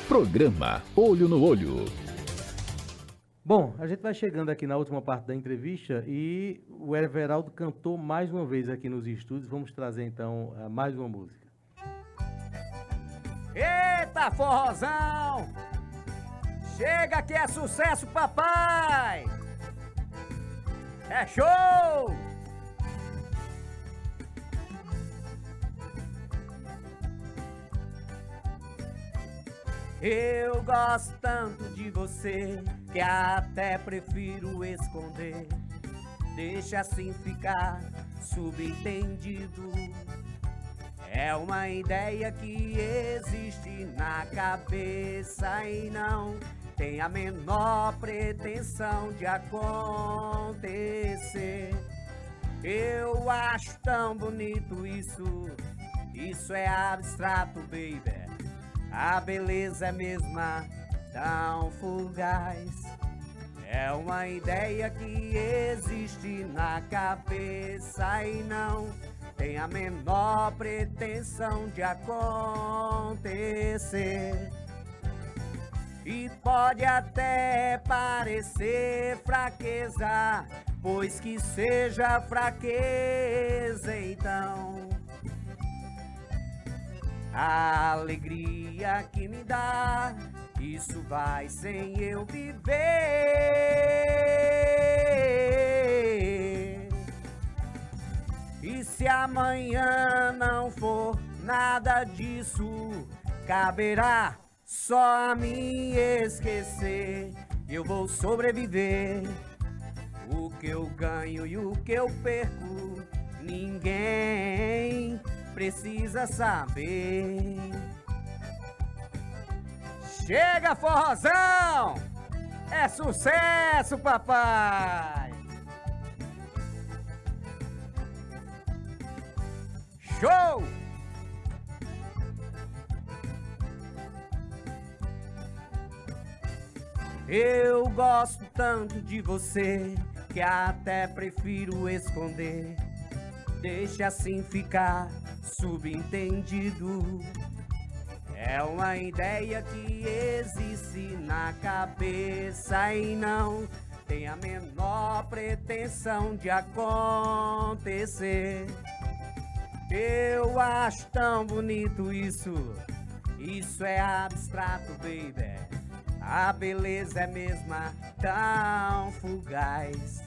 Programa Olho no Olho. Bom, a gente vai chegando aqui na última parte da entrevista e o Everaldo cantou mais uma vez aqui nos estúdios. Vamos trazer então eh, mais uma música. Eita, forrozão! Chega que é sucesso, papai! É show! Eu gosto tanto de você que até prefiro esconder. Deixa assim ficar subentendido. É uma ideia que existe na cabeça e não tem a menor pretensão de acontecer. Eu acho tão bonito isso, isso é abstrato, baby. A beleza é mesma tão fugaz. É uma ideia que existe na cabeça e não tem a menor pretensão de acontecer. E pode até parecer fraqueza, pois que seja fraqueza então. A alegria que me dá, isso vai sem eu viver. E se amanhã não for nada disso, caberá só a mim esquecer. Eu vou sobreviver. O que eu ganho e o que eu perco, ninguém precisa saber. Chega, forrozão! É sucesso, papai! Show! Eu gosto tanto de você que até prefiro esconder. Deixa assim ficar subentendido. É uma ideia que existe na cabeça e não tem a menor pretensão de acontecer. Eu acho tão bonito isso, isso é abstrato, baby. A beleza é mesma tão fugaz.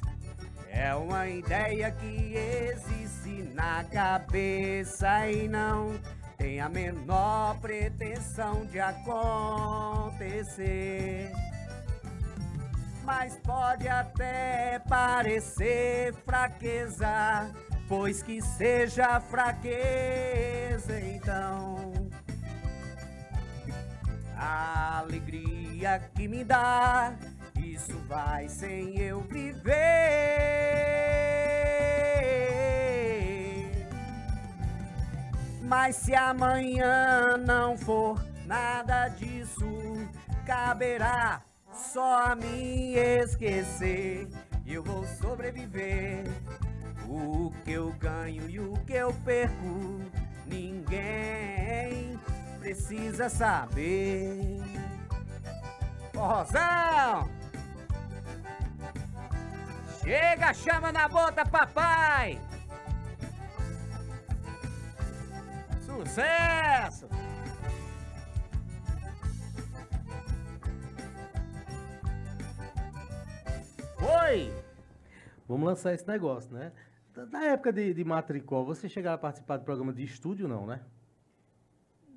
É uma ideia que existe na cabeça e não tem a menor pretensão de acontecer. Mas pode até parecer fraqueza, pois que seja fraqueza então. A alegria que me dá, isso vai sem eu viver. Mas se amanhã não for nada disso, caberá só a mim esquecer. Eu vou sobreviver. O que eu ganho e o que eu perco, ninguém precisa saber. Forrozão! Chega, chama na bota, papai! Sucesso! Oi! Vamos lançar esse negócio, né? Da- Na época de, de Matricol, você chegava a participar do programa de estúdio, não, né?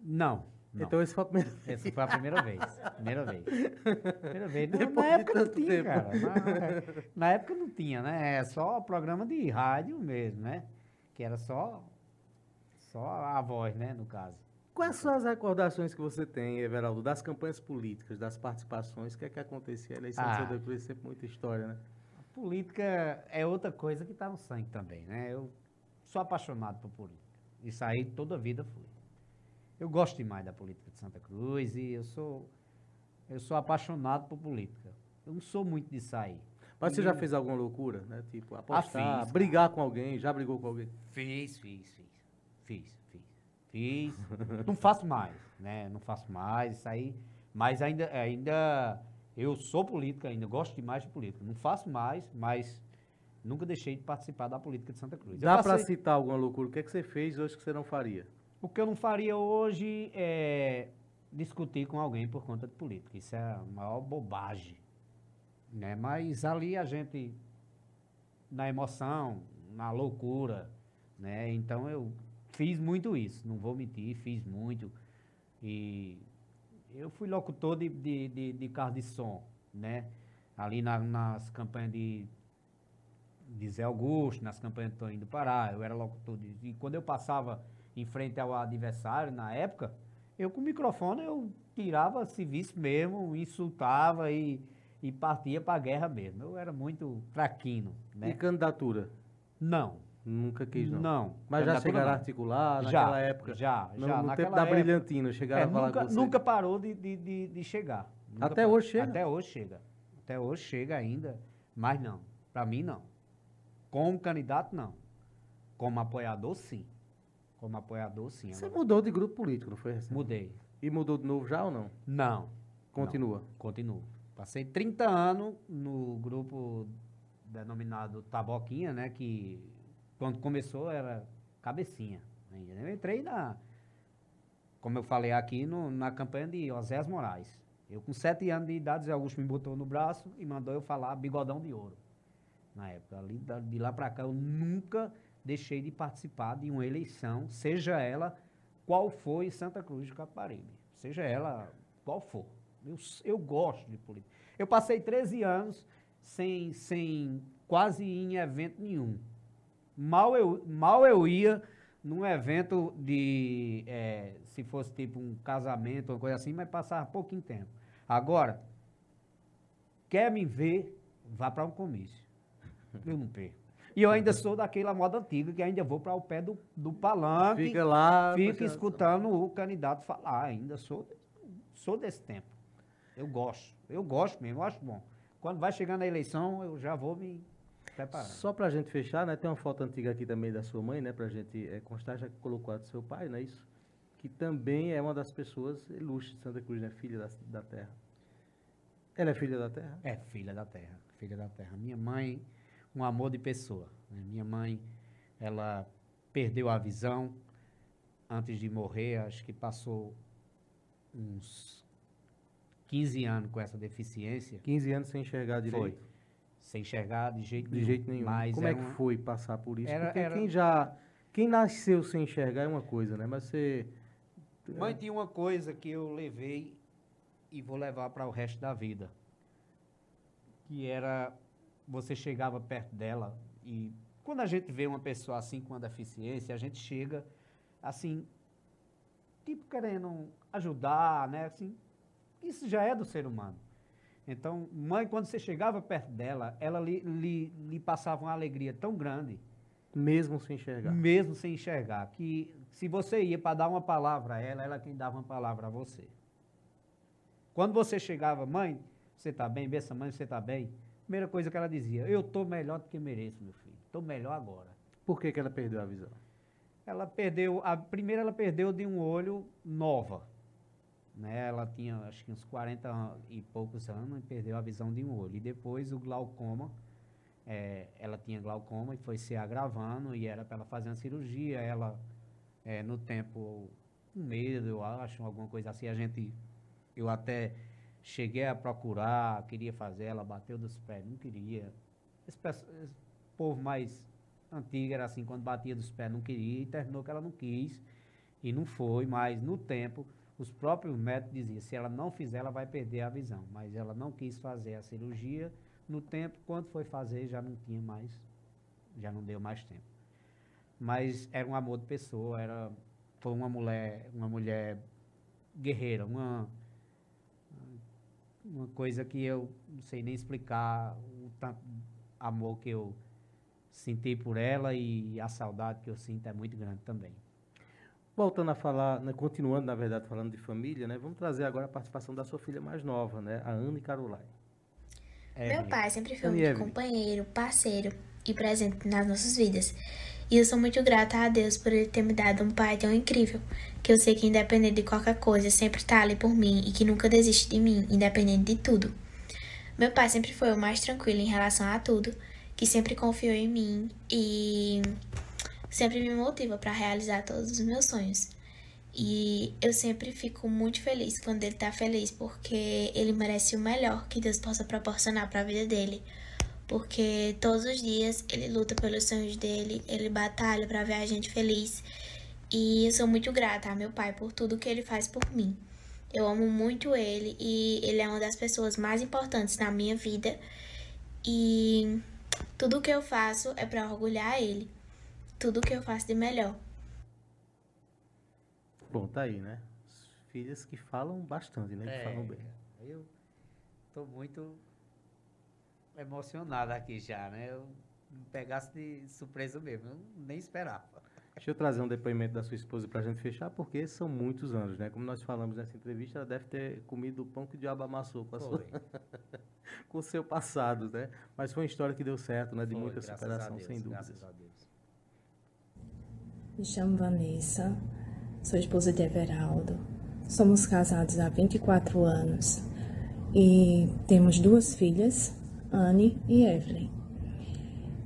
Não. não. Então esse foi a primeira Essa foi a primeira vez. Primeira vez. Primeira vez. Na- Depois na época não tinha, tempo. cara. Na, na época não tinha, né? É só programa de rádio mesmo, né? Que era só, só a voz, né? No caso. Quais são as recordações que você tem, Everaldo, das campanhas políticas, das participações? O que é que acontecia? A eleição Ah. de Santa Cruz é sempre muita história, né? Política é outra coisa que tá no sangue também, né? Eu sou apaixonado por política. Isso aí toda a vida fui. Eu gosto demais da política de Santa Cruz e eu sou eu sou apaixonado por política. Eu não sou muito de sair. Mas você já fez alguma loucura, né? Tipo, apostar, fiz, brigar com alguém, já brigou com alguém? Fiz, fiz, fiz. Fiz, fiz. Fiz. Não faço mais, né? Não faço mais, isso aí. Mas ainda, ainda eu sou política, ainda gosto demais de política. Não faço mais, mas nunca deixei de participar da política de Santa Cruz. Dá passei- citar alguma loucura? O que é que você fez hoje que você não faria? O que eu não faria hoje é discutir com alguém por conta de política. Isso é a maior bobagem. Né? Mas ali a gente, na emoção, na loucura, né? Então eu fiz muito isso, não vou mentir, fiz muito. E eu fui locutor de, de, de, de carro de som, né? Ali na- nas campanhas de de Zé Augusto, nas campanhas de Toninho do Pará, eu era locutor de, e quando eu passava em frente ao adversário, na época, eu com o microfone, eu tirava serviço mesmo, insultava e, e partia pra guerra mesmo. Eu era muito traquino, né? E candidatura? Não. Nunca quis, não? Não. Mas já chegaram a articular Já, naquela época? Já, No, já. no naquela tempo da época. Brilhantina, chegaram É, a falar nunca, com você? nunca parou de, de, de, de chegar. Nunca Até parou. hoje chega? Até hoje chega. Até hoje chega ainda, mas não. Pra mim, não. Como candidato, não. Como apoiador, sim. Como apoiador, sim. Você Agora, mudou de grupo político, não foi? recente? Mudei. E mudou de novo já ou não? Não. Continua. Não, continuo. Passei 30 anos no grupo denominado Taboquinha, né? Que quando começou era cabecinha. ainda. Eu entrei na, como eu falei aqui, no- na campanha de Osés Moraes. Eu com sete anos de idade, Zé Augusto me botou no braço e mandou eu falar bigodão de ouro. Na época, ali, de lá pra cá, eu nunca deixei de participar de uma eleição, seja ela qual for em Santa Cruz do Caparibe. Seja ela qual for. Eu, eu gosto de política. Eu passei 13 anos sem, sem quase ir em evento nenhum. Mal eu, mal eu ia num evento de, eh, se fosse tipo um casamento, uma coisa assim, mas passava pouquinho tempo. Agora, quer me ver, vá para um comício. Eu não perco. E eu ainda sou daquela moda antiga, que ainda vou para o pé do, do palanque. Fica lá, Fica escutando o candidato falar. Ainda sou, sou desse tempo. Eu gosto. Eu gosto mesmo, eu acho bom. Quando vai chegando a eleição, eu já vou me preparando. Só pra gente fechar, né? Tem uma foto antiga aqui também da sua mãe, né? Pra gente eh, constar, já que colocou a do seu pai, não é isso? Que também é uma das pessoas ilustres de Santa Cruz, né? Filha da, da terra. Ela é filha da terra? É, filha da terra, filha da terra. Minha mãe, um amor de pessoa. né? Minha mãe, ela perdeu a visão antes de morrer, acho que passou uns 15 anos com essa deficiência. 15 anos sem enxergar direito? Foi. Sem enxergar de jeito De nenhum. jeito nenhum. Mas Como é era que uma- foi passar por isso? Era- Porque era- quem já. Quem nasceu sem enxergar é uma coisa, né? Mas você. Mãe tinha uma coisa que eu levei e vou levar para o resto da vida. Que era você chegava perto dela e quando a gente vê uma pessoa assim com uma deficiência, a gente chega assim tipo querendo ajudar, né? Assim, Isso já é do ser humano. Então, mãe, quando você chegava perto dela, ela lhe, lhe, lhe passava uma alegria tão grande, Mesmo sem enxergar. mesmo sem enxergar, que se você ia para dar uma palavra a ela, ela quem dava uma palavra a você. Quando você chegava, mãe, você está bem? Benção, mãe, você está bem? Primeira coisa que ela dizia, eu estou melhor do que mereço, meu filho. Estou melhor agora. Por que, que ela perdeu a visão? Ela perdeu, a primeira ela perdeu de um olho nova. Né? Ela tinha acho que uns 40 an- e poucos anos e perdeu a visão de um olho. E depois o glaucoma, eh, ela tinha glaucoma e foi se agravando e era para ela fazer uma cirurgia. Ela, eh, no tempo, com medo, eu acho, alguma coisa assim, a gente, eu até cheguei a procurar, queria fazer, ela bateu dos pés, não queria. Esse, esse povo mais antigo era assim, quando batia dos pés não queria e terminou que ela não quis e não foi, mas no tempo os próprios médicos diziam, se ela não fizer ela vai perder a visão, mas ela não quis fazer a cirurgia, no tempo quando foi fazer já não tinha mais, já não deu mais tempo. Mas era um amor de pessoa, era foi uma mulher, uma mulher guerreira, uma uma coisa que eu não sei nem explicar o tanto amor que eu senti por ela e a saudade que eu sinto é muito grande também. Voltando a falar, né, continuando, na verdade, falando de família, né? Vamos trazer agora a participação da sua filha mais nova, né? A Anne Caroline. Meu pai sempre foi Anne Evelyn. companheiro, parceiro e presente nas nossas vidas. E eu sou muito grata a Deus por ele ter me dado um pai tão incrível, que eu sei que independente de qualquer coisa, sempre está ali por mim e que nunca desiste de mim, independente de tudo. Meu pai sempre foi o mais tranquilo em relação a tudo, que sempre confiou em mim e sempre me motiva para realizar todos os meus sonhos. E eu sempre fico muito feliz quando ele tá feliz, porque ele merece o melhor que Deus possa proporcionar para a vida dele. Porque todos os dias ele luta pelos sonhos dele, ele batalha para ver a gente feliz. E eu sou muito grata a meu pai por tudo que ele faz por mim. Eu amo muito ele e ele é uma das pessoas mais importantes na minha vida. E tudo que eu faço é para orgulhar ele. Tudo que eu faço de melhor. Bom, tá aí, né? Filhas que falam bastante, né? Que falam bem. eu tô muito emocionado aqui já, né? Eu me pegasse de surpresa mesmo, eu nem esperava. Deixa eu trazer um depoimento da sua esposa para a gente fechar, porque são muitos anos, né? Como nós falamos nessa entrevista, ela deve ter comido o pão que o diabo amassou com, a sua... Com o seu passado, né? Mas foi uma história que deu certo, né? De Foi, muita superação, Deus, sem dúvidas. graças a Deus. Me chamo Vanessa, sou esposa de Everaldo. Somos casados há 24 anos e temos duas filhas, Anne e Evelyn.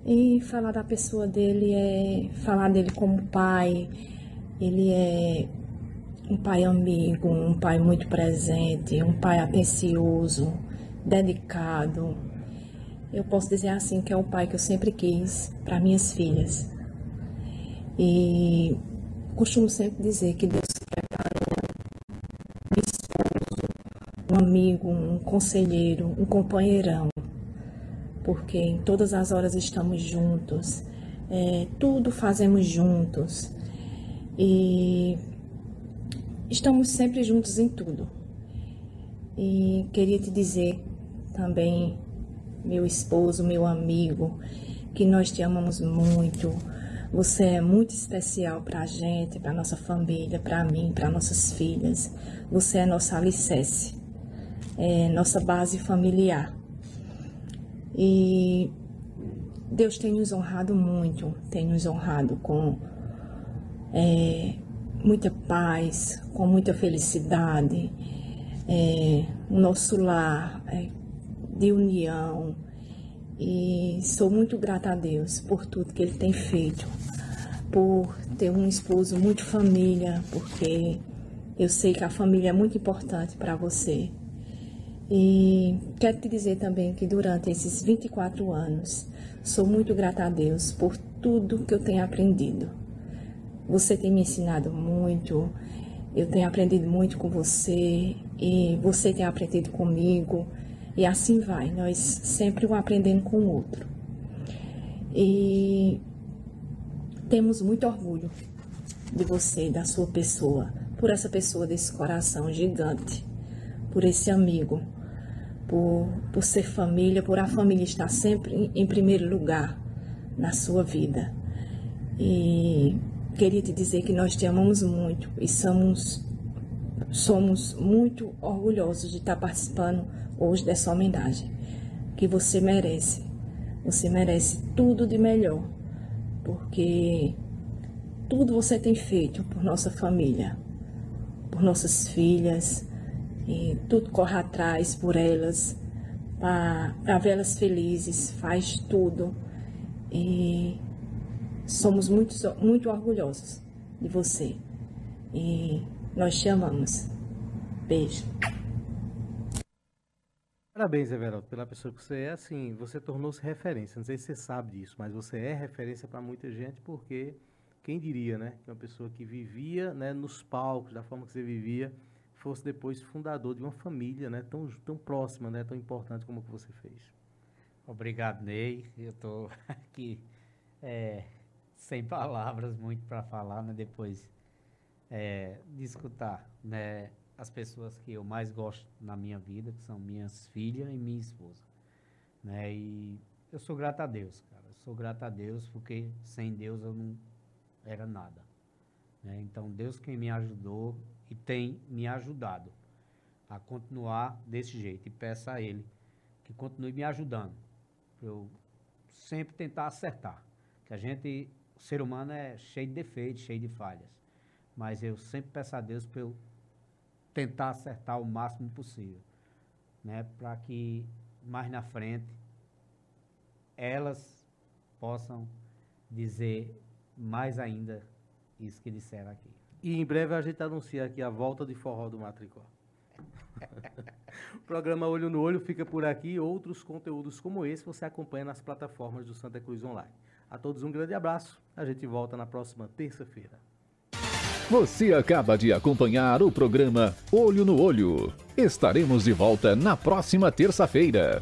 E falar da pessoa dele é falar dele como pai. Ele é um pai amigo, um pai muito presente, um pai atencioso, dedicado. Eu posso dizer assim que é o pai que eu sempre quis para minhas filhas. E costumo sempre dizer que Deus preparou um esposo, um amigo, um conselheiro, um companheirão, porque em todas as horas estamos juntos, é, tudo fazemos juntos e estamos sempre juntos em tudo. E queria te dizer também, meu esposo, meu amigo, que nós te amamos muito. Você é muito especial para a gente, para nossa família, para mim, para nossas filhas. Você é nossa alicerce, é nossa base familiar. E Deus tem nos honrado muito, tem nos honrado com é, muita paz, com muita felicidade. É, nosso lar é, de união. E sou muito grata a Deus por tudo que Ele tem feito, por ter um esposo muito família, porque eu sei que a família é muito importante para você. E quero te dizer também que durante esses 24 anos, sou muito grata a Deus por tudo que eu tenho aprendido. Você tem me ensinado muito, eu tenho aprendido muito com você e você tem aprendido comigo. E assim vai, nós sempre um aprendendo com o outro. E temos muito orgulho de você, da sua pessoa, por essa pessoa desse coração gigante. por esse amigo, por, por ser família, por a família estar sempre em, primeiro lugar na sua vida. E queria te dizer que nós te amamos muito e somos, somos muito orgulhosos de estar participando hoje dessa homenagem que você merece. Você merece tudo de melhor, porque tudo você tem feito por nossa família, por nossas filhas, e tudo corre atrás por elas, para vê-las felizes, faz tudo. E somos muito, muito orgulhosos de você. E nós te amamos. Beijo. Parabéns, Everaldo, pela pessoa que você é. Assim, você tornou-se referência. Não sei se você sabe disso, mas você é referência para muita gente porque quem diria, né, que uma pessoa que vivia, né, nos palcos da forma que você vivia, fosse depois fundador de uma família, né, tão tão próxima, né, tão importante como que você fez. Obrigado, Ney. Eu estou aqui é, sem palavras muito para falar, né, depois é, de escutar, né, as pessoas que eu mais gosto na minha vida, que são minhas filhas e minha esposa, né, e eu sou grato a Deus, cara. Eu sou grato a Deus porque sem Deus eu não era nada. Né? Então, Deus quem me ajudou e tem me ajudado a continuar desse jeito. E peço a Ele que continue me ajudando, para eu sempre tentar acertar. Que a gente, o ser humano é cheio de defeitos, cheio de falhas. Mas eu sempre peço a Deus para eu tentar acertar o máximo possível. Né? Para que mais na frente elas possam dizer mais ainda isso que disseram aqui. E em breve a gente anuncia aqui a volta de forró do Matricó. o programa Olho no Olho fica por aqui. Outros conteúdos como esse você acompanha nas plataformas do Santa Cruz Online. A todos um grande abraço. A gente volta na próxima terça-feira. Você acaba de acompanhar o programa Olho no Olho. Estaremos de volta na próxima terça-feira.